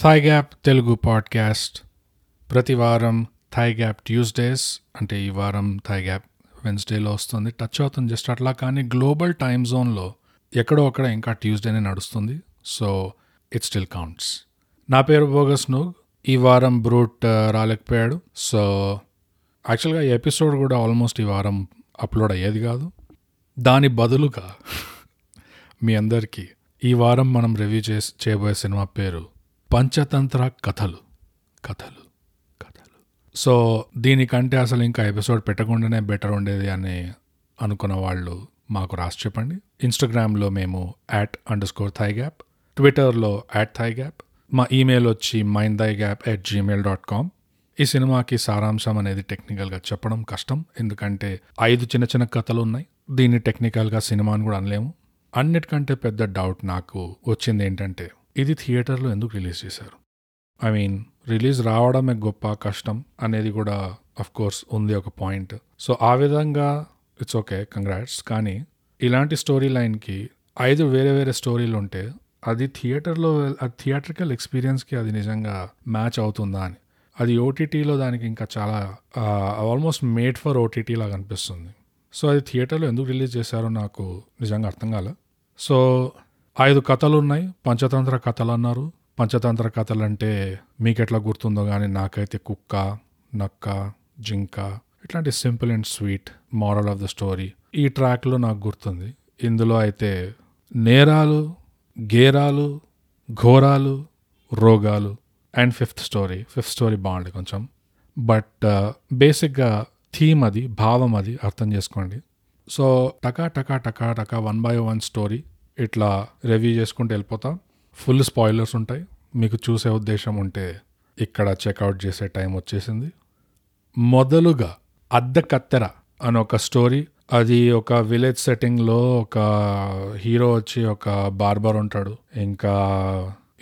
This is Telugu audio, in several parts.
థాయ్ గ్యాప్ తెలుగు పాడ్కాస్ట్ ప్రతి వారం థాయ్ గ్యాప్ ట్యూస్డేస్ అంటే ఈ వారం థాయ్ గ్యాప్ వెన్స్డేలో వస్తుంది. టచ్ అవుతుంది జస్ట్ అట్లా కానీ గ్లోబల్ టైమ్ జోన్లో ఎక్కడో అక్కడ ఇంకా ట్యూస్డేనే నడుస్తుంది. సో ఇట్ స్టిల్ కౌంట్స్ నా పేరు బోగస్ నూగ్ ఈ వారం బ్రూట్ uh, రాలేకపోయాడు. సో యాక్చువల్గా ఎపిసోడ్ కూడా ఆల్మోస్ట్ ఈ వారం అప్లోడ్ అయ్యేది కాదు. దాని బదులుగా మీ అందరికీ ఈ వారం మనం రివ్యూ చేసి చేయబోయే సినిమా పేరు పంచతంత్ర కథలు. కథలు. కథలు. సో దీనికంటే అసలు ఇంకా ఎపిసోడ్ పెట్టకుండానే బెటర్ ఉండేది అని అనుకున్న వాళ్ళు మాకు రాసి చెప్పండి. ఇన్స్టాగ్రామ్లో మేము at under score thigh gap ట్విట్టర్లో యాట్ థై గ్యాప్ మా ఈమెయిల్ వచ్చి mind thigh gap at Gmail dot com ఈ సినిమాకి సారాంశం అనేది టెక్నికల్గా చెప్పడం కష్టం. ఎందుకంటే ఐదు చిన్న చిన్న కథలు ఉన్నాయి. దీన్ని టెక్నికల్గా సినిమాని కూడా అనలేము. అన్నిటికంటే పెద్ద డౌట్ నాకు వచ్చింది ఏంటంటే ఇది థియేటర్లో ఎందుకు రిలీజ్ చేశారు? ఐ మీన్ రిలీజ్ రావడమే గొప్ప కష్టం అనేది కూడా అఫ్ కోర్స్ ఉంది ఒక పాయింట్. సో ఆ విధంగా ఇట్స్ ఓకే కంగ్రాట్స్ కానీ ఇలాంటి స్టోరీ లైన్కి ఐదు వేరే వేరే స్టోరీలు ఉంటే అది థియేటర్లో అది థియేట్రికల్ ఎక్స్పీరియన్స్కి అది నిజంగా మ్యాచ్ అవుతుందా అని. అది ఓటీటీలో దానికి ఇంకా చాలా ఆల్మోస్ట్ మేడ్ ఫర్ ఓటీటీ లాగా అనిపిస్తుంది. సో అది థియేటర్లో ఎందుకు రిలీజ్ చేశారో నాకు నిజంగా అర్థం కాలే. సో ఐదు కథలు ఉన్నాయి పంచతంత్ర కథలు అన్నారు పంచతంత్ర కథలు అంటే మీకు ఎట్లా గుర్తుందో కానీ నాకైతే కుక్క నక్క జింక ఇట్లాంటి simple and sweet moral of the story ఈ ట్రాక్లో నాకు గుర్తుంది. ఇందులో అయితే నేరాలు గేరాలు ఘోరాలు రోగాలు and fifth story. Fifth story బాగుంది కొంచెం. బట్ uh, బేసిక్గా థీమ్ అది భావం అది అర్థం చేసుకోండి. సో టకా టకా టకా టకా వన్ బై వన్ స్టోరీ. ఇట్లా రివ్యూ చేసుకుంటూ వెళ్ళిపోతాం. ఫుల్ స్పాయిలర్స్ ఉంటాయి. మీకు చూసే ఉద్దేశం ఉంటే ఇక్కడ చెక్అవుట్ చేసే టైం వచ్చేసింది. మొదలుగా అద్దె కత్తెర అని ఒక స్టోరీ అది ఒక విలేజ్ సెట్టింగ్లో ఒక హీరో వచ్చి ఒక బార్బర్ ఉంటాడు. ఇంకా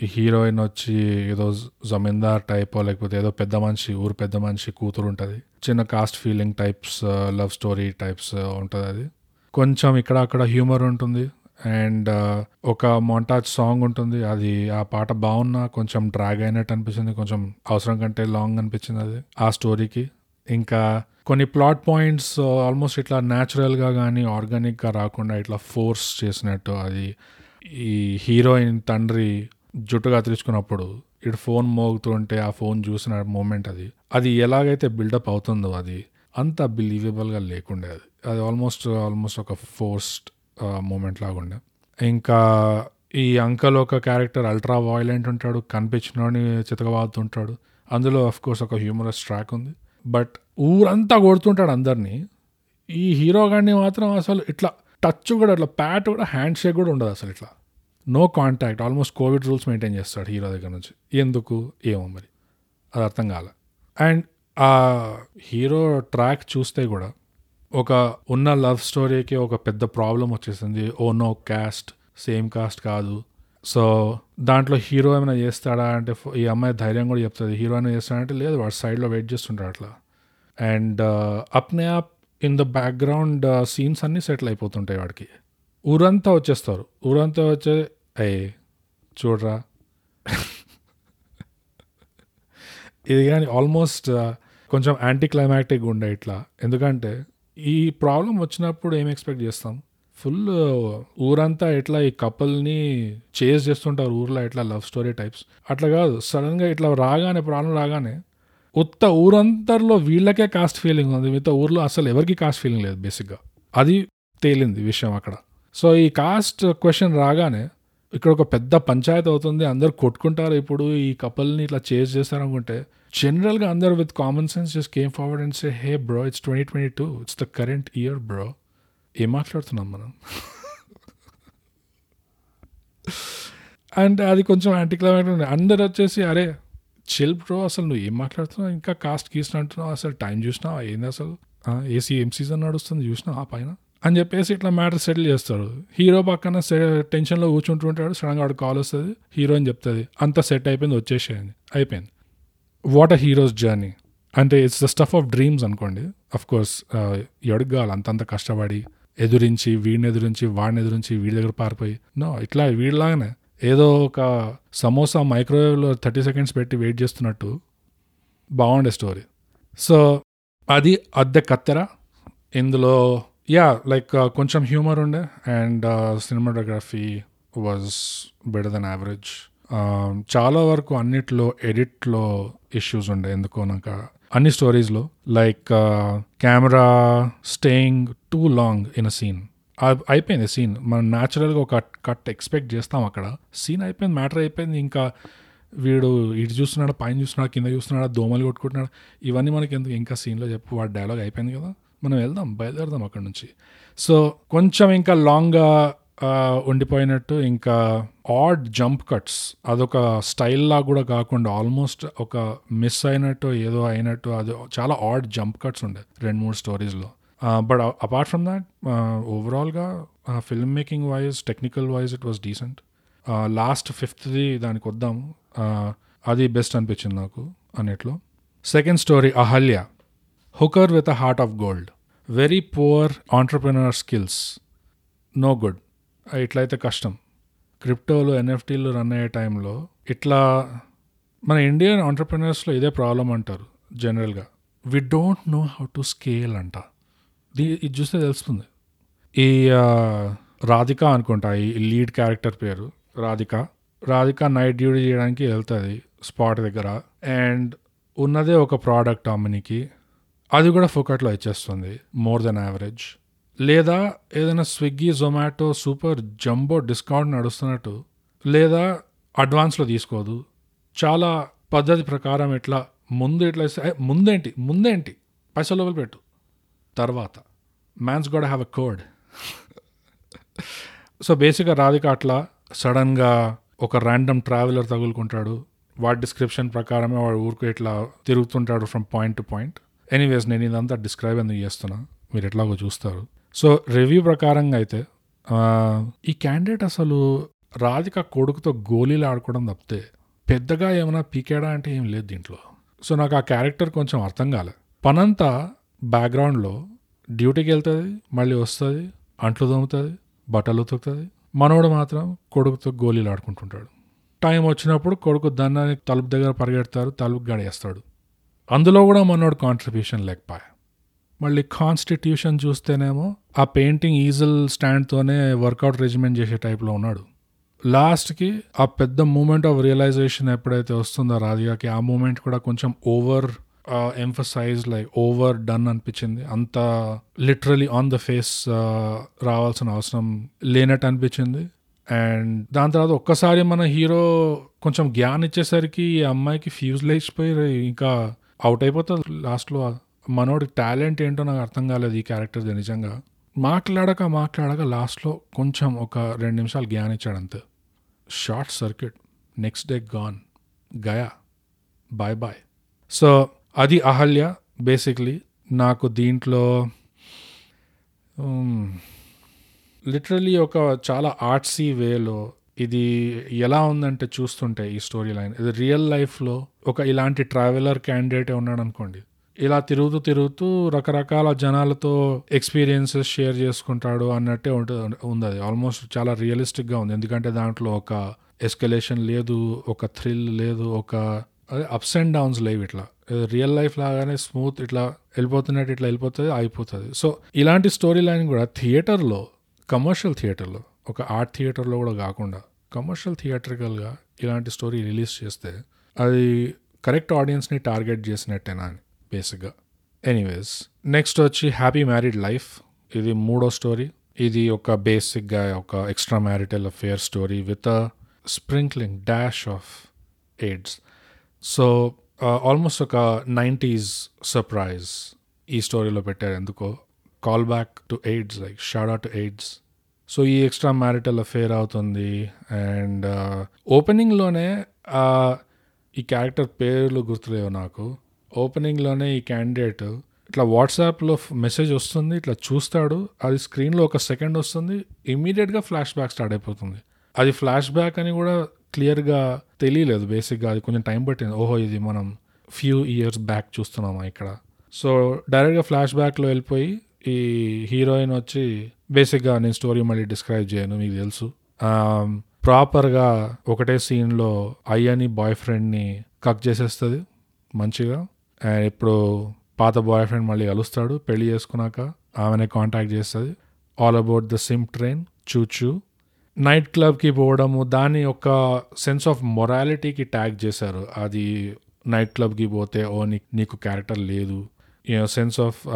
హీరోయిన్ వచ్చి ఏదో జమీందార్ టైప్ లేకపోతే ఏదో పెద్ద మనిషి ఊరు పెద్ద మనిషి కూతురు ఉంటుంది. చిన్న caste feeling types love story types ఉంటుంది అది. కొంచెం ఇక్కడ అక్కడ హ్యూమర్ ఉంటుంది. అండ్ ఒక మొంటాజ్ సాంగ్ ఉంటుంది. అది ఆ పాట బాగున్నా కొంచెం డ్రాగ్ అయినట్టు అనిపించింది కొంచెం అవసరం కంటే లాంగ్ అనిపించింది అది ఆ స్టోరీకి ఇంకా కొన్ని ప్లాట్ పాయింట్స్ ఆల్మోస్ట్ ఇట్లా న్యాచురల్గా కానీ ఆర్గానిక్గా రాకుండా ఇట్లా ఫోర్స్ చేసినట్టు అది ఈ హీరోయిన్ తండ్రి జుట్టుగా తెరుచుకున్నప్పుడు ఇటు ఫోన్ మోగుతుంటే ఆ ఫోన్ చూసిన మూమెంట్ అది. అది ఎలాగైతే బిల్డప్ అవుతుందో అది అంత బిలీవబుల్గా లేకుండే అది. అది ఆల్మోస్ట్ ఆల్మోస్ట్ ఒక ఫోర్స్డ్ మూమెంట్ లాగా ఉండే. ఇంకా ఈ అంకల్ ఒక క్యారెక్టర్ అల్ట్రా వాయిలెంట్ ఉంటాడు కనిపించినోడిని చితకబాదుతుంటాడు. అందులో అఫ్ కోర్స్ ఒక హ్యూమరస్ ట్రాక్ ఉంది. బట్ ఊరంతా కొడుతుంటాడు అందరినీ. ఈ హీరో గాడిని మాత్రం అసలు ఇట్లా టచ్ కూడా ఇట్లా ప్యాట్ కూడా హ్యాండ్ షేక్ కూడా ఉండదు అసలు ఇట్లా. No contact almost COVID rules maintain చేస్తాడు హీరో దగ్గర నుంచి. ఎందుకు? ఏమో మరి. అది అర్థం కాలే. అండ్ ఆ హీరో ట్రాక్ చూస్తే కూడా ఒక ఉన్న లవ్ స్టోరీకి ఒక పెద్ద ప్రాబ్లం వచ్చేసింది. Oh no caste same caste కాదు. సో దాంట్లో హీరో ఏమైనా చేస్తాడా అంటే ఈ అమ్మాయి ధైర్యం కూడా చెప్తుంది. హీరో ఏమైనా చేస్తాడంటే లేదు వాడు సైడ్లో వెయిట్ చేస్తుంటాడు అట్లా. అండ్ అప్నే ఆప్ ఇన్ ద బ్యాక్గ్రౌండ్ సీన్స్ అన్నీ సెటిల్ అయిపోతుంటాయి వాడికి. ఊరంతా వచ్చేస్తారు. ఊరంతా వచ్చే అయ్యే చూడరా. ఇది కానీ ఆల్మోస్ట్ కొంచెం యాంటీ క్లైమాక్టిక్ ఉండే ఇట్లా. ఎందుకంటే ఈ ప్రాబ్లం వచ్చినప్పుడు ఏం ఎక్స్పెక్ట్ చేస్తాం? ఫుల్ ఊరంతా ఎట్లా ఈ కపుల్ని చేజ్ చేస్తుంటారు ఊర్లో ఇట్లా లవ్ స్టోరీ టైప్స్? అట్లా కాదు సడన్గా ఇట్లా రాగానే ప్రాబ్లం రాగానే ఉత్త ఊరంతర్లో వీళ్ళకే కాస్ట్ ఫీలింగ్ ఉంది మిగతా ఊర్లో అసలు ఎవరికి కాస్ట్ ఫీలింగ్ లేదు బేసిక్గా. అది తేలింది విషయం అక్కడ. సో ఈ కాస్ట్ క్వశ్చన్ రాగానే ఇక్కడ ఒక పెద్ద పంచాయతీ అవుతుంది అందరు కొట్టుకుంటారు ఇప్పుడు ఈ కపుల్ని ఇట్లా చేజ్ చేస్తారనుకుంటే జనరల్గా అందరు with common sense just came forward and say hey bro it's twenty twenty two it's the current year bro ఏం మాట్లాడుతున్నాం మనం? అండ్ అది కొంచెం యాంటీ అందరు వచ్చేసి అరే చిల్ బ్రో అసలు నువ్వు ఏం మాట్లాడుతున్నావు? ఇంకా కాస్ట్ గీస్ట్ అంటున్నావు? అసలు టైం చూసినావు? ఏంది అసలు? ఏసీ ఏం సీజన్ నడుస్తుంది. చూసినావు ఆ పైన? అని చెప్పేసి ఇట్లా మ్యాటర్ సెటిల్ చేస్తాడు హీరో పక్కన టెన్షన్లో కూర్చుంటుంటాడు సడన్గా వాడు కాల్ వస్తుంది. హీరోయిన్ చెప్తుంది. అంత సెట్ అయిపోయింది. వచ్చేసేయండి. అయిపోయింది. What a hero's journey. అంటే it's the stuff of dreams అనుకోండి. అఫ్ కోర్స్ ఎవడికి కావాలి అంతంత కష్టపడి ఎదురించి వీడిని ఎదురించి వాడిని ఎదురించి వీడి దగ్గర పారిపోయి. నో ఇట్లా వీడిలాగానే. ఏదో ఒక సమోసా మైక్రోవేవ్లో థర్టీ సెకండ్స్ పెట్టి వెయిట్ చేస్తున్నట్టు బాగుండే స్టోరీ. సో అది అద్దె కత్తెర. ఇందులో యా లైక్ కొంచెం హ్యూమర్ ఉండే. And cinematography was better than average. చాలా వరకు అన్నిట్లో ఎడిట్లో ఇష్యూస్ ఉండే. ఎందుకో నాకు అన్ని స్టోరీస్లో like camera staying too long in a scene అయిపోయింది సీన్ మనం న్యాచురల్గా ఒక కట్ ఎక్స్పెక్ట్ చేస్తాం అక్కడ. సీన్ అయిపోయింది మ్యాటర్ అయిపోయింది. ఇంకా వీడు ఇటు చూస్తున్నాడు పైన చూస్తున్నాడు కింద చూస్తున్నాడు దోమలు కొట్టుకుంటున్నాడు? ఇవన్నీ మనకి ఎందుకు ఇంకా సీన్లో చెప్పు వాడి డైలాగ్ అయిపోయింది కదా. మనం వెళ్దాం బయలుదేరదాం అక్కడ నుంచి. సో కొంచెం ఇంకా లాంగ్గా ఉండిపోయినట్టు ఇంకా ఆడ్ జంప్ కట్స్ అదొక స్టైల్లా కూడా కాకుండా ఆల్మోస్ట్ ఒక మిస్ అయినట్టు ఏదో అయినట్టు అది చాలా ఆడ్ జంప్ కట్స్ ఉండే రెండు మూడు స్టోరీస్లో బట్ అపార్ట్ ఫ్రమ్ దాట్ ఓవరాల్గా film making wise technical wise it was decent last ఫిఫ్త్ది దానికి వద్దాము. అది బెస్ట్ అనిపించింది నాకు అన్నిట్లో. Second story Ahalya. Hooker with a heart of gold very poor entrepreneur skills no good ఇట్లయితే కష్టం. క్రిప్టోలు ఎన్ఎఫ్టీలు రన్ అయ్యే టైంలో ఇట్లా మన ఇండియన్ ఆంటర్ప్రినర్స్లో ఇదే ప్రాబ్లం అంటారు జనరల్గా. We don't know how to scale అంట. దీ ఇది చూస్తే తెలుస్తుంది. ఈ రాధిక అనుకుంటా ఈ లీడ్ క్యారెక్టర్ పేరు రాధిక. రాధిక నైట్ డ్యూటీ చేయడానికి వెళ్తుంది స్పాట్ దగ్గర. అండ్ ఉన్నదే ఒక ప్రోడక్ట్ అమ్మనికి. అది కూడా ఫోకట్లో ఇచ్చేస్తుంది మోర్ దెన్ యావరేజ్. లేదా ఏదైనా Swiggy Zomato super jumbo discount నడుస్తున్నట్టు లేదా అడ్వాన్స్లో తీసుకోదు. చాలా పద్ధతి ప్రకారం ఇట్లా ముందు ఇట్లా ఇస్తే ముందేంటి ముందేంటి? పైసలు పెట్టు. తర్వాత man's god have a code so బేసిక్గా రాధిక అట్లా సడన్గా ఒక ర్యాండమ్ ట్రావెలర్ తగులుకుంటాడు. వాడి డిస్క్రిప్షన్ ప్రకారమే వాడు ఊరికి ఇట్లా తిరుగుతుంటాడు from point to point anyways నేను ఇదంతా డిస్క్రైబ్ ఎందుకు చేస్తున్నా? మీరు ఎట్లాగో చూస్తారు. సో రివ్యూ ప్రకారంగా అయితే ఈ క్యాండిడేట్ అసలు రాధిక కొడుకుతో గోళీలు ఆడుకోవడం తప్పితే పెద్దగా ఏమైనా పీకాడా అంటే ఏం లేదు దీంట్లో. సో నాకు ఆ క్యారెక్టర్ కొంచెం అర్థం కాలే. పనంతా బ్యాక్గ్రౌండ్లో డ్యూటీకి వెళ్తుంది మళ్ళీ వస్తుంది అంట్లు తోముతుంది బట్టలు ఉతుకుతుంది. మనోడు మాత్రం కొడుకుతో గోళీలు ఆడుకుంటుంటాడు. టైం వచ్చినప్పుడు కొడుకు దన్నాన్ని తలుపు దగ్గర పరిగెడతారు తలుపు గడేస్తాడు. అందులో కూడా మనోడు కాంట్రిబ్యూషన్ లేకపోయా. మళ్ళీ కాన్స్టిట్యూషన్ చూస్తేనేమో ఆ పెయింటింగ్ ఈజల్ స్టాండ్తోనే వర్కౌట్ రెజిమెంట్ చేసే టైప్లో ఉన్నాడు. లాస్ట్కి ఆ పెద్ద మూమెంట్ ఆఫ్ రియలైజేషన్ ఎప్పుడైతే వస్తుందో రాధికాకి ఆ మూమెంట్ కూడా కొంచెం over emphasize like over done అనిపించింది. అంత లిటరలీ ఆన్ ద ఫేస్ రావాల్సిన అవసరం లేనట్టు అనిపించింది. అండ్ దాని తర్వాత ఒక్కసారి మన హీరో కొంచెం జ్ఞాన్ ఇచ్చేసరికి ఈ అమ్మాయికి ఫ్యూజ్ లేచిపోయి ఇంకా అవుట్ అయిపోతుంది లాస్ట్లో మనోడి టాలెంట్ ఏంటో నాకు అర్థం కాలేదు ఈ క్యారెక్టర్ నిజంగా. మాట్లాడక మాట్లాడక లాస్ట్లో కొంచెం ఒక రెండు నిమిషాలు జ్ఞాన్ ఇచ్చాడు అంతే. Short circuit. Next day gone. Gaya. Bye bye. So అది అహల్య బేసిక్లీ. నాకు దీంట్లో లిటరలీ ఒక చాలా ఆర్ట్సీ వేలో ఇది ఎలా ఉందంటే చూస్తుంటే ఈ స్టోరీ లైన్. ఇది రియల్ లైఫ్లో ఒక ఇలాంటి ట్రావెలర్ క్యాండిడేట్ ఉన్నాడు అనుకోండి ఇలా తిరుగుతూ తిరుగుతూ రకరకాల జనాలతో ఎక్స్పీరియన్సెస్ షేర్ చేసుకుంటాడు అన్నట్టే ఉంటుంది ఉంది అది ఆల్మోస్ట్ చాలా రియలిస్టిక్గా ఉంది. ఎందుకంటే దాంట్లో ఒక ఎస్కలేషన్ లేదు ఒక థ్రిల్ లేదు ఒక అదే అప్స్ అండ్ డౌన్స్ లేవు ఇట్లా. రియల్ లైఫ్ లాగానే స్మూత్ ఇట్లా వెళ్ళిపోతున్నట్టు ఇట్లా వెళ్ళిపోతుంది అయిపోతుంది. సో ఇలాంటి స్టోరీ లైన్ కూడా థియేటర్లో కమర్షియల్ థియేటర్లో ఒక ఆర్ట్ థియేటర్లో కూడా కాకుండా కమర్షియల్ థియేటర్కల్గా ఇలాంటి స్టోరీ రిలీజ్ చేస్తే అది కరెక్ట్ ఆడియన్స్ని టార్గెట్ చేసినట్టేనా అని. బేసిక్గా. ఎనీవేస్ నెక్స్ట్ వచ్చి హ్యాపీ మ్యారీడ్ లైఫ్ ఇది మూడో స్టోరీ ఇది ఒక బేసిక్గా ఒక extra marital affair story with a sprinkling dash of AIDS so almost ఒక నైంటీస్ సర్ప్రైజ్ ఈ స్టోరీలో పెట్టారు ఎందుకో. Call back to AIDS like shoutout to AIDS so ఈ ఎక్స్ట్రా మ్యారిటల్ అఫేర్ అవుతుంది అండ్ ఓపెనింగ్లోనే uh, uh, ఈ క్యారెక్టర్ పేర్లు గుర్తులేవు నాకు. ఓపెనింగ్లోనే ఈ క్యాండిడేట్ ఇట్లా వాట్సాప్లో మెసేజ్ వస్తుంది ఇట్లా చూస్తాడు అది స్క్రీన్లో ఒక సెకండ్ వస్తుంది ఇమీడియట్గా ఫ్లాష్ బ్యాక్ స్టార్ట్ అయిపోతుంది. అది ఫ్లాష్ బ్యాక్ అని కూడా క్లియర్గా తెలియలేదు బేసిక్గా అది కొంచెం టైం పట్టింది. ఓహో ఇది మనం ఫ్యూ ఇయర్స్ బ్యాక్ చూస్తున్నామా ఇక్కడ? సో డైరెక్ట్గా ఫ్లాష్ బ్యాక్లో వెళ్ళిపోయి ఈ హీరోయిన్ వచ్చి బేసిక్గా నేను స్టోరీ మళ్ళీ డిస్క్రైబ్ చేయను మీకు తెలుసు. ప్రాపర్గా ఒకటే సీన్లో అయ్యని బాయ్ ఫ్రెండ్ని కక్ చేసేస్తుంది మంచిగా. అండ్ ఇప్పుడు పాత బాయ్ ఫ్రెండ్ మళ్ళీ కలుస్తాడు. పెళ్ళి చేసుకున్నాక ఆమెనే కాంటాక్ట్ చేస్తుంది. All about the steam train choo choo night క్లబ్కి పోవడము దాన్ని ఒక సెన్స్ ఆఫ్ మొరాలిటీకి ట్యాగ్ చేశారు. అది నైట్ క్లబ్కి పోతే ఓ నీ నీకు క్యారెక్టర్ లేదు. సెన్స్ ఆఫ్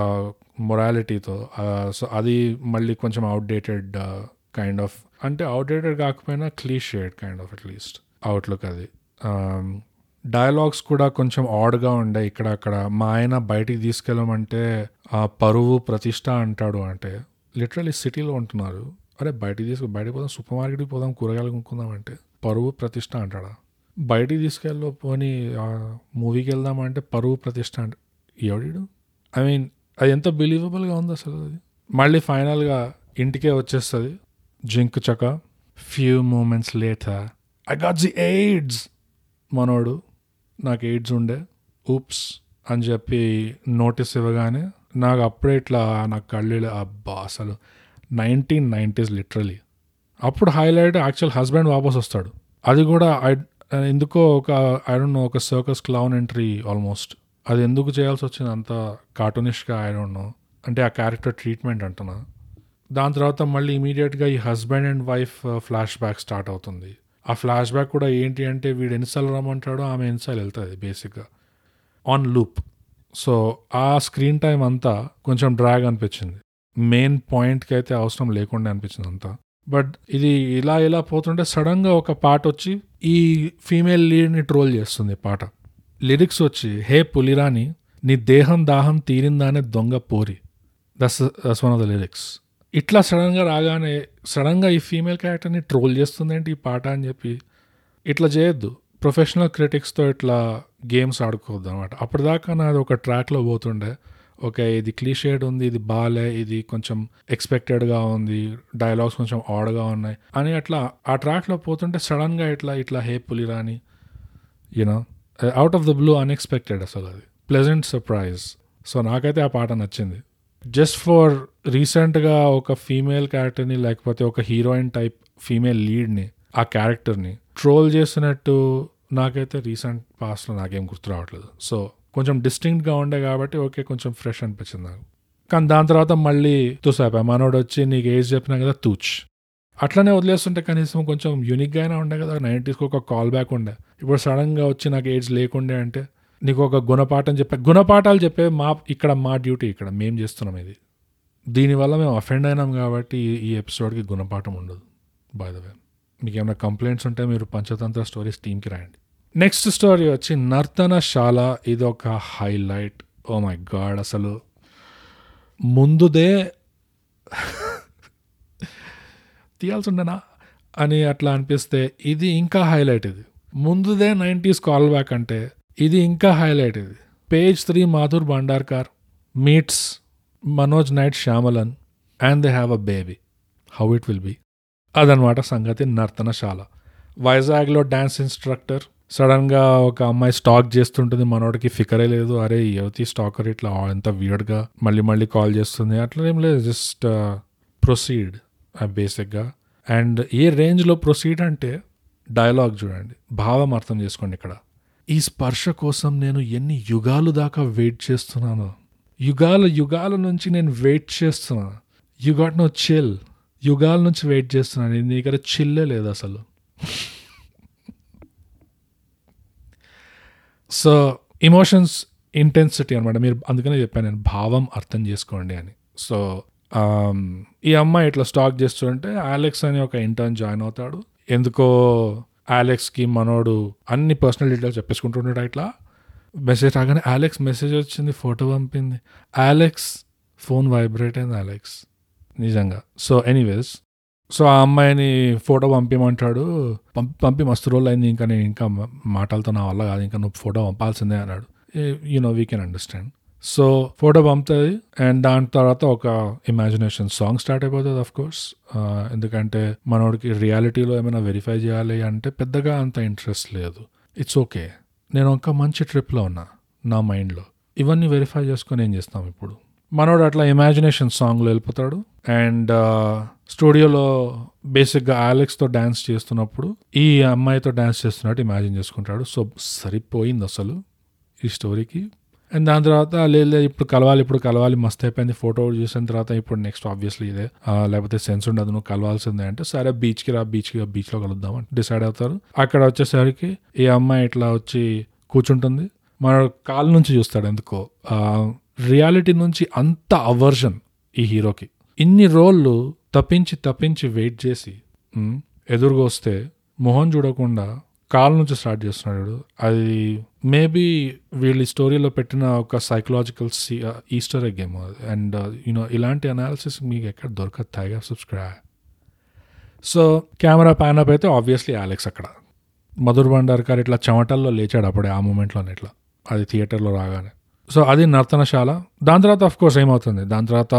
మొరాలిటీతో సో అది మళ్ళీ కొంచెం అవుట్డేటెడ్ కైండ్ ఆఫ్ అంటే అవుట్డేటెడ్ కాకపోయినా clichéd kind of at least outlook అది. Um, డయలాగ్స్ కూడా కొంచెం ఆడ్గా ఉండే ఇక్కడ అక్కడ. మా ఆయన బయటికి తీసుకెళ్ళమంటే ఆ పరువు ప్రతిష్ట అంటాడు అంటే లిటరలీ సిటీలో ఉంటున్నారు. అరే బయటికి తీసుకు బయటకు పోదాం సూపర్ మార్కెట్కి పోదాం కూరగాయలు కొనుక్కుందాం అంటే పరువు ప్రతిష్ట అంటాడా? బయటికి తీసుకెళ్ళి పోనీ మూవీకి వెళ్దామంటే పరువు ప్రతిష్ట అంటే ఎవడు ఐ మీన్ అది ఎంత బిలీవబుల్గా ఉంది అసలు అది? మళ్ళీ ఫైనల్గా ఇంటికే వచ్చేస్తుంది. జింక్ చక. Few moments later I got the AIDS మనోడు. నాకు ఎయిడ్స్ ఉండే. ఊప్స్ అని చెప్పి నోటీస్ ఇవ్వగానే నాకు అప్పుడే ఇట్లా నాకు కళ్ళు అబ్బా అసలు నైన్టీన్ నైంటీస్ లిటరలీ అప్పుడు హైలైట్ యాక్చువల్ హస్బెండ్ వాపస్ వస్తాడు. అది కూడా ఐ ఎందుకో ఒక ఐ డోంట్ నో ఒక సర్కస్ క్లౌన్ ఎంట్రీ ఆల్మోస్ట్ అది ఎందుకు చేయాల్సి వచ్చింది అంత కార్టూనిష్గా ఐ డోంట్ నో అంటే ఆ క్యారెక్టర్ ట్రీట్మెంట్ అంటున్నా దాని తర్వాత మళ్ళీ ఇమీడియట్గా ఈ husband and wife flashback start అవుతుంది. ఆ ఫ్లాష్ బ్యాక్ కూడా ఏంటి అంటే వీడు ఎన్నిసార్లు రమ్మంటాడో ఆమె ఎన్నిసార్లు వెళ్తుంది బేసిక్గా ఆన్ లూప్ సో ఆ స్క్రీన్ టైం అంతా కొంచెం డ్రాగ్ అనిపించింది. మెయిన్ పాయింట్కి అయితే అవసరం లేకుండా అనిపించింది అంతా. బట్ ఇది ఇలా ఇలా పోతుంటే సడన్గా ఒక పాట వచ్చి ఈ ఫీమేల్ లీడ్ని ట్రోల్ చేస్తుంది పాట. లిరిక్స్ వచ్చి హే పులిరాని నీ దేహం దాహం తీరిందానే దొంగ పోరి. దస్ దస్ వన్ ఆఫ్ ద లిరిక్స్ ఇట్లా సడన్గా రాగానే సడన్గా ఈ ఫీమేల్ క్యారెక్టర్ని ట్రోల్ చేస్తుందేంటి ఈ పాట అని చెప్పి ఇట్లా చేయొద్దు. ప్రొఫెషనల్ క్రిటిక్స్తో ఇట్లా గేమ్స్ ఆడుకోవద్దు అనమాట అప్పటిదాకా నాది ఒక ట్రాక్లో పోతుండే. ఓకే ఇది క్లీషేడ్ ఉంది ఇది బాలే ఇది కొంచెం ఎక్స్పెక్టెడ్గా ఉంది డైలాగ్స్ కొంచెం ఆడ్గా ఉన్నాయి అని అట్లా ఆ ట్రాక్లో పోతుంటే సడన్గా ఇట్లా ఇట్లా hey పులిరాని you know out of the blue unexpected అసలు అది. ప్లెజెంట్ సర్ప్రైజ్ సో నాకైతే ఆ పాట నచ్చింది. జస్ట్ ఫర్ రీసెంట్గా ఒక ఫీమేల్ క్యారెక్టర్ని లేకపోతే ఒక హీరోయిన్ టైప్ ఫీమేల్ లీడ్ని ఆ క్యారెక్టర్ని ట్రోల్ చేసినట్టు నాకైతే రీసెంట్ పాస్ట్లో నాకేం గుర్తు రావట్లేదు. సో కొంచెం డిస్టింక్ట్గా ఉండే కాబట్టి ఓకే కొంచెం ఫ్రెష్ అనిపించింది నాకు. కానీ దాని తర్వాత మళ్ళీ తుసాపా మనోడు వచ్చి నీకు ఏజ్ చెప్పినా కదా తూచ్. అట్లనే వదిలేస్తుంటే కనీసం కొంచెం యూనిక్గా అయినా ఉండే కదా నైంటీస్కి ఒక కాల్ బ్యాక్ ఉండే. ఇప్పుడు సడన్గా వచ్చి నాకు ఏజ్ లేకుండే అంటే నీకు ఒక గుణపాఠం చెప్పే గుణపాఠాలు చెప్పే మా ఇక్కడ మా డ్యూటీ ఇక్కడ. మేము చేస్తున్నాం ఇది. దీనివల్ల మేము అఫెండ్ అయినాం కాబట్టి ఈ ఎపిసోడ్కి గుణపాఠం ఉండదు బై ద వే మీకు ఏమైనా కంప్లైంట్స్ ఉంటే మీరు పంచతంత్ర స్టోరీస్ టీమ్కి రాయండి. నెక్స్ట్ స్టోరీ వచ్చి నర్తనశాల ఇది ఒక హైలైట్ ఓ మై గాడ్ అసలు ముందుదే తీయాల్సి ఉండనా అని అట్లా అనిపిస్తే ఇది ఇంకా హైలైట్ ఇది. ముందుదే నైంటీస్ కాల్ బ్యాక్ అంటే ఇది ఇంకా హైలైట్ ఇది. Page three Madhur Bhandarkar meets Manoj Night Shyamalan and they have a baby how it will be అదనమాట సంగతి నర్తనశాల. వైజాగ్లో డ్యాన్స్ ఇన్స్ట్రక్టర్. సడన్గా ఒక అమ్మాయి స్టాక్ చేస్తుంటుంది మనోడికి ఫికరే లేదు. అరే యువతి స్టాకర్ ఇట్లా ఎంత వియర్డ్గా మళ్ళీ మళ్ళీ కాల్ చేస్తుంది. అట్లా ఏం లేదు జస్ట్ ప్రొసీడ్ బేసిక్గా అండ్ ఏ రేంజ్లో ప్రొసీడ్ అంటే డైలాగ్ చూడండి. భావం అర్థం చేసుకోండి ఇక్కడ. ఈ స్పర్శ కోసం నేను ఎన్ని యుగాలు దాకా వెయిట్ చేస్తున్నాను. యుగాల యుగాల నుంచి నేను వెయిట్ చేస్తున్నాను యు గాట్ నో చిల్ యుగాల నుంచి వెయిట్ చేస్తున్నాను నీ దగ్గర చిల్లే లేదు అసలు. సో ఇమోషన్స్ ఇంటెన్సిటీ అనమాట మీరు అందుకనే చెప్పాను నేను భావం అర్థం చేసుకోండి అని. సో um, ఈ అమ్మాయి ఇట్లా స్టాక్ చేస్తుంటే అలెక్స్ అని ఒక ఇంటర్న్ జాయిన్ అవుతాడు. ఎందుకో ఆలెక్స్కి మనోడు అన్ని పర్సనల్ డీటెయిల్స్ చెప్పేసుకుంటున్నాడు ఇట్లా? మెసేజ్ రాగానే ఆలెక్స్ మెసేజ్ వచ్చింది ఫోటో పంపింది. ఆలెక్స్ ఫోన్ వైబ్రేట్ అయింది ఆలెక్స్ నిజంగా. సో ఎనీవేస్ సో ఆ అమ్మాయిని ఫోటో పంపించమంటాడు పంపి పంపి మస్తు రోజులు అయింది ఇంకా నేను ఇంకా మాటలతో నా వల్ల కాదు ఇంకా నువ్వు ఫోటో పంపాల్సిందే అన్నాడు. You know we can understand so photo పంపుతుంది అండ్ దాని తర్వాత ఒక ఇమాజినేషన్ సాంగ్ స్టార్ట్ అయిపోతుంది అఫ్ కోర్స్ ఎందుకంటే మనోడికి రియాలిటీలో ఏమైనా వెరిఫై చేయాలి అంటే పెద్దగా అంత ఇంట్రెస్ట్ లేదు. ఇట్స్ ఓకే నేను ఒక మంచి ట్రిప్లో ఉన్నా నా మైండ్లో ఇవన్నీ వెరిఫై చేసుకొని ఏం చేస్తాం ఇప్పుడు? మనోడు అట్లా ఇమాజినేషన్ సాంగ్లో వెళ్ళిపోతాడు అండ్ స్టూడియోలో బేసిక్గా ఆలెక్స్తో డ్యాన్స్ చేస్తున్నప్పుడు ఈ అమ్మాయితో డ్యాన్స్ చేస్తున్నట్టు ఇమాజిన్ చేసుకుంటాడు. సో సరిపోయింది అసలు ఈ స్టోరీకి అండ్ దాని తర్వాత లేదు లేదు, ఇప్పుడు కలవాలి ఇప్పుడు కలవాలి మస్త్ అయిపోయింది. ఫోటో చూసిన తర్వాత ఇప్పుడు నెక్స్ట్ ఆబ్వియస్లీ ఇదే. లేకపోతే సెన్స్ ఉండదు నువ్వు కలవాల్సిందే అంటే సరే బీచ్కి రా బీచ్కి బీచ్లో కలుద్దాం అని డిసైడ్ అవుతారు. అక్కడ వచ్చేసరికి ఈ అమ్మాయి ఇట్లా వచ్చి కూర్చుంటుంది? మన కాళ్ళ నుంచి చూస్తాడు ఎందుకో. రియాలిటీ నుంచి అంత అవర్జన్ ఈ హీరోకి. ఇన్ని రోజులు తప్పించి తప్పించి వెయిట్ చేసి ఎదురుగా వస్తే మొహం చూడకుండా కాల్ నుంచి స్టార్ట్ చేస్తున్నాడు అది మేబీ వీళ్ళ స్టోరీలో పెట్టిన ఒక సైకలాజికల్ ఈస్టర్ ఎగ్ ఏమో. అండ్ యూనో uh, ఇలాంటి అనాలిసిస్ మీకు ఎక్కడ దొరకదు. తాగా subscribe so camera pan up అయితే ఆబ్వియస్లీ అలెక్స్ అక్కడ. మధుర్ భండార్కర్ ఇట్లా చెమటల్లో లేచాడు అప్పుడే ఆ మూమెంట్లోనే ఇట్లా. అది థియేటర్లో రాగానే. సో అది నర్తనశాల. దాని తర్వాత అఫ్ కోర్స్ ఏమవుతుంది? దాని తర్వాత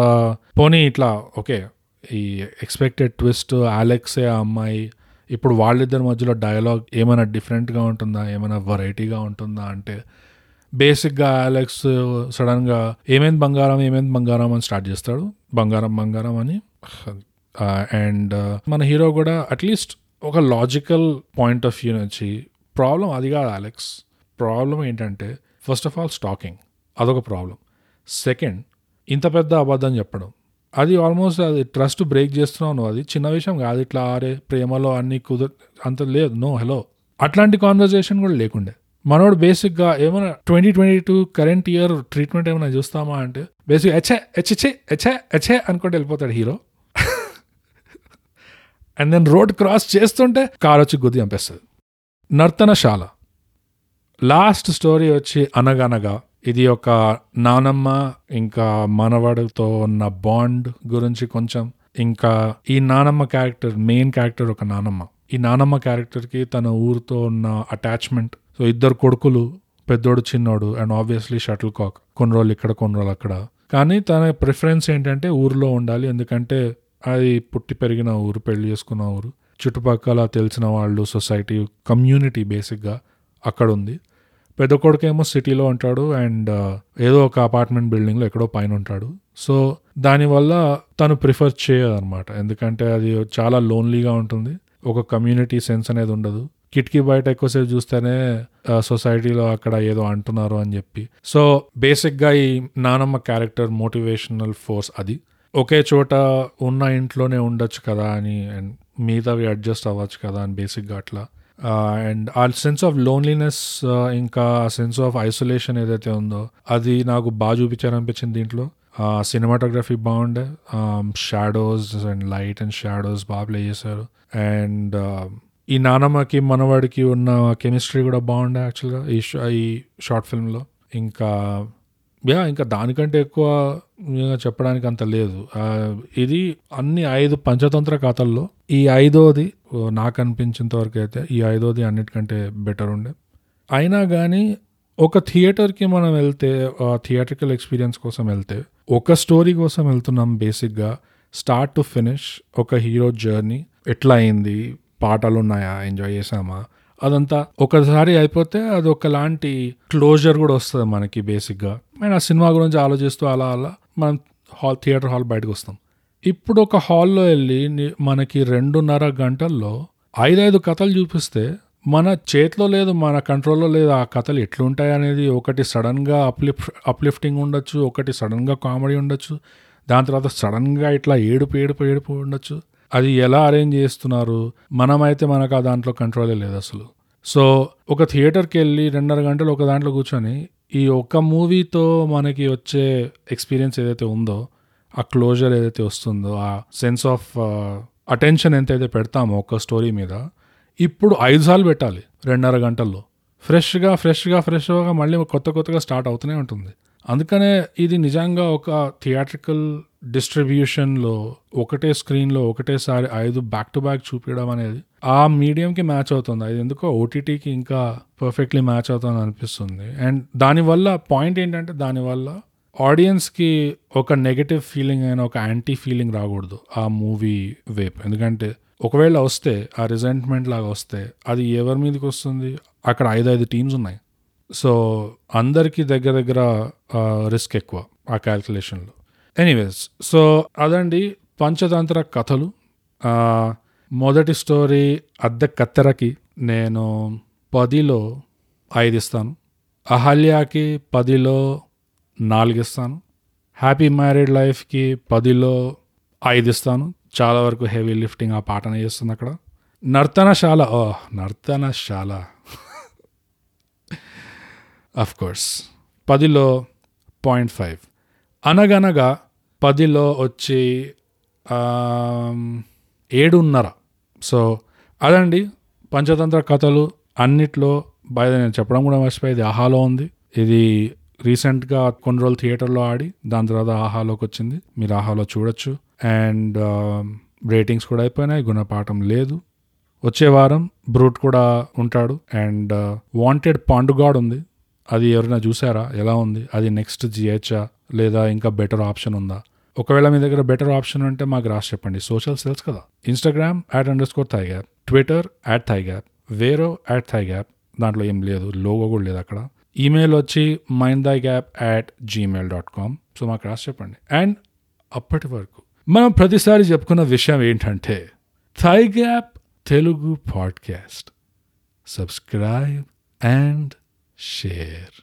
పోనీ ఇట్లా ఓకే ఈ ఎక్స్పెక్టెడ్ ట్విస్ట్ అలెక్సే ఆ అమ్మాయి ఇప్పుడు వాళ్ళిద్దరి మధ్యలో డైలాగ్ ఏమైనా డిఫరెంట్గా ఉంటుందా? ఏమైనా వెరైటీగా ఉంటుందా? అంటే బేసిక్గా అలెక్స్ సడన్గా ఏమైంది బంగారం? ఏమైంది బంగారం? అని స్టార్ట్ చేస్తాడు. బంగారం బంగారం అని. అండ్ uh, మన హీరో కూడా అట్లీస్ట్ ఒక లాజికల్ పాయింట్ ఆఫ్ వ్యూ నుంచి ప్రాబ్లం అది కాదు అలెక్స్ ప్రాబ్లం ఏంటంటే ఫస్ట్ ఆఫ్ ఆల్ స్టాకింగ్ అదొక ప్రాబ్లం సెకండ్ ఇంత పెద్ద అబద్ధం చెప్పడం. అది ఆల్మోస్ట్ అది ట్రస్ట్ బ్రేక్ చేస్తున్నావు నువ్వు. అది చిన్న విషయం కాదు. ఇట్లా ఆరే ప్రేమలో అన్ని కుదర అంత లేదు. నో హలో అట్లాంటి కాన్వర్జేషన్ కూడా లేకుండే. మనోడు బేసిక్గా ఏమైనా twenty twenty two current year treatment ఏమైనా చూస్తామా అంటే బేసిక్ హెచ్ఏ హెచ్హెచ్ఏ హెచ్ఏ హెచ్ఏ అనుకుంటే వెళ్ళిపోతాడు hero and then road cross చేస్తుంటే కార్ వచ్చి గుద్ది చంపేస్తుంది. నర్తనశాల. లాస్ట్ స్టోరీ వచ్చి అనగనగా ఇది ఒక నానమ్మ ఇంకా మనవాడితో ఉన్న బాండ్ గురించి కొంచెం. ఇంకా ఈ నానమ్మ క్యారెక్టర్ మెయిన్ క్యారెక్టర్ ఒక నానమ్మ. ఈ నానమ్మ క్యారెక్టర్కి తన ఊరితో ఉన్న అటాచ్మెంట్. సో ఇద్దరు కొడుకులు పెద్దోడు చిన్నోడు అండ్ ఆబ్వియస్లీ షటిల్ కాక్. కొన్ని రోజులు ఇక్కడ కొన్ని రోజులు అక్కడ. కానీ తన ప్రిఫరెన్స్ ఏంటంటే ఊరిలో ఉండాలి. ఎందుకంటే అది పుట్టి పెరిగిన ఊరు పెళ్ళి చేసుకున్న ఊరు. చుట్టుపక్కల తెలిసిన వాళ్ళు సొసైటీ కమ్యూనిటీ బేసిక్గా అక్కడ ఉంది పెద్ద కొడుకేమో సిటీలో ఉంటాడు అండ్ ఏదో ఒక అపార్ట్మెంట్ బిల్డింగ్లో ఎక్కడో పైన ఉంటాడు. సో దానివల్ల తను ప్రిఫర్ చేయదనమాట ఎందుకంటే అది చాలా లోన్లీగా ఉంటుంది. ఒక కమ్యూనిటీ సెన్స్ అనేది ఉండదు. కిటికీ బయట ఎక్కువసేపు చూస్తేనే సొసైటీలో అక్కడ ఏదో అంటున్నారు అని చెప్పి. సో బేసిక్గా ఈ నానమ్మ క్యారెక్టర్ మోటివేషనల్ ఫోర్స్ అది. ఒకే చోట ఉన్న ఇంట్లోనే ఉండొచ్చు కదా అని అండ్ మిగతావి అడ్జస్ట్ అవ్వచ్చు కదా అని బేసిక్గా అట్లా. అండ్ ఆ సెన్స్ ఆఫ్ లోన్లీనెస్ ఇంకా ఆ సెన్స్ ఆఫ్ ఐసోలేషన్ ఏదైతే ఉందో అది నాకు బాగా చూపించారనిపించింది దీంట్లో. సినిమాటోగ్రఫీ బాగుండే. Shadows and light and shadows బాగా ప్లే చేశారు. అండ్ um, ఈ నానమ్మకి మనవాడికి ఉన్న కెమిస్ట్రీ కూడా బాగుండే యాక్చువల్గా ఈ ఈ షార్ట్ ఫిల్మ్లో ఇంకా యా ఇంకా దానికంటే ఎక్కువ చెప్పడానికి అంత లేదు. ఇది అన్ని ఐదు పంచతంత్ర కథల్లో ఈ ఐదోది ఓ, నాకు అనిపించేంత వరకు అయితే ఈ ఐదోది అన్నిటికంటే బెటర్ ఉండే. అయినా కానీ ఒక థియేటర్కి మనం వెళ్తే థియేట్రికల్ ఎక్స్పీరియన్స్ కోసం వెళ్తే ఒక స్టోరీ కోసం వెళ్తున్నాం బేసిక్గా స్టార్ట్ టు ఫినిష్ ఒక హీరో జర్నీ ఎట్లా అయింది పాటలు ఉన్నాయా ఎంజాయ్ చేసామా అదంతా ఒకసారి అయిపోతే అది ఒకలాంటి క్లోజర్ కూడా వస్తుంది మనకి బేసిక్గా. అండ్ ఆ సినిమా గురించి ఆలోచిస్తూ అలా అలా మనం హాల్ థియేటర్ హాల్ బయటకు వస్తాం. ఇప్పుడు ఒక హాల్లో వెళ్ళి మనకి రెండున్నర గంటల్లో ఐదైదు కథలు చూపిస్తే మన చేతిలో లేదు మన కంట్రోల్లో లేదు ఆ కథలు ఎట్లుంటాయి అనేది ఒకటి సడన్గా అప్లిఫ్ అప్లిఫ్టింగ్ ఉండొచ్చు ఒకటి సడన్గా కామెడీ ఉండొచ్చు దాని తర్వాత సడన్గా ఇట్లా ఏడుపు ఏడుపు ఏడుపు ఉండొచ్చు. అది ఎలా అరేంజ్ చేస్తున్నారు? మనమైతే మనకు ఆ దాంట్లో కంట్రోలే లేదు అసలు. సో ఒక థియేటర్కి వెళ్ళి రెండున్నర గంటలు ఒక దాంట్లో కూర్చొని ఈ ఒక్క మూవీతో మనకి వచ్చే ఎక్స్పీరియన్స్ ఏదైతే ఉందో ఆ క్లోజర్ ఏదైతే వస్తుందో ఆ సెన్స్ ఆఫ్ అటెన్షన్ ఎంతైతే పెడతామో ఒక్క స్టోరీ మీద ఇప్పుడు ఐదు సార్లు పెట్టాలి రెండున్నర గంటల్లో. ఫ్రెష్గా ఫ్రెష్గా ఫ్రెష్గా మళ్ళీ కొత్త కొత్తగా స్టార్ట్ అవుతూనే ఉంటుంది. అందుకనే ఇది నిజంగా ఒక థియేట్రికల్ డిస్ట్రిబ్యూషన్లో ఒకటే స్క్రీన్లో ఒకటేసారి ఐదు బ్యాక్ టు బ్యాక్ చూపించడం అనేది ఆ మీడియంకి మ్యాచ్ అవుతుంది. అది ఎందుకో ఓటీటీకి ఇంకా పర్ఫెక్ట్లీ మ్యాచ్ అవుతుంది అనిపిస్తుంది. అండ్ దానివల్ల పాయింట్ ఏంటంటే దానివల్ల ఆడియన్స్కి ఒక నెగటివ్ ఫీలింగ్ అయినా ఒక యాంటీ ఫీలింగ్ రాకూడదు ఆ మూవీ వేప్. ఎందుకంటే ఒకవేళ వస్తే ఆ రిజెంట్మెంట్ లాగా వస్తే అది ఎవరి మీదకి వస్తుంది? అక్కడ ఐదు ఐదు టీమ్స్ ఉన్నాయి. సో అందరికీ దగ్గర దగ్గర రిస్క్ ఎక్కువ ఆ క్యాల్కులేషన్లో ఎనీవేస్ సో అదండి పంచతంత్ర కథలు. మొదటి స్టోరీ అద్దె కత్తెరకి నేను పదిలో ఐదు ఇస్తాను అహల్యాకి పదిలో నాలుగు ఇస్తాను హ్యాపీ మ్యారీడ్ లైఫ్కి పదిలో ఐదు ఇస్తాను చాలా వరకు హెవీ లిఫ్టింగ్ ఆ పాటన చేస్తుంది అక్కడ. నర్తనశాల ఓ నర్తనశాల. అఫ్ కోర్స్ పదిలో పాయింట్ ఫైవ్. అనగనగా పదిలో వచ్చి ఏడున్నర. సో అదండి పంచతంత్ర కథలు అన్నిట్లో బయట నేను చెప్పడం కూడా మర్చిపోయేది ఆహాలో ఉంది. ఇది రీసెంట్గా కొన్ని రోజులు థియేటర్లో ఆడి దాని తర్వాత ఆహాలోకి వచ్చింది. మీరు ఆహాలో చూడొచ్చు. అండ్ రేటింగ్స్ కూడా అయిపోయినాయి గుణపాఠం లేదు. వచ్చే వారం బ్రూట్ కూడా ఉంటాడు. అండ్ uh, వాంటెడ్ పాండుగాడ్ ఉంది. అది ఎవరైనా చూసారా? ఎలా ఉంది? అది నెక్స్ట్ జిహెచ్ఆ లేదా ఇంకా బెటర్ ఆప్షన్ ఉందా? ఒకవేళ మీ దగ్గర బెటర్ ఆప్షన్ ఉంటే మాకు రాసి చెప్పండి. సోషల్ సెల్స్ కదా. Instagram at underscore thigh gap Twitter at thigh gap వేరో at thigh gap దాంట్లో ఏం లేదు. లోగో కూడా లేదు అక్కడ. ఈమెయిల్ వచ్చి mind thigh gap at Gmail dot com so మాకు రాసి చెప్పండి. అండ్ అప్పటి వరకు మనం ప్రతిసారి చెప్పుకున్న విషయం ఏంటంటే thigh gap Telugu podcast subscribe and share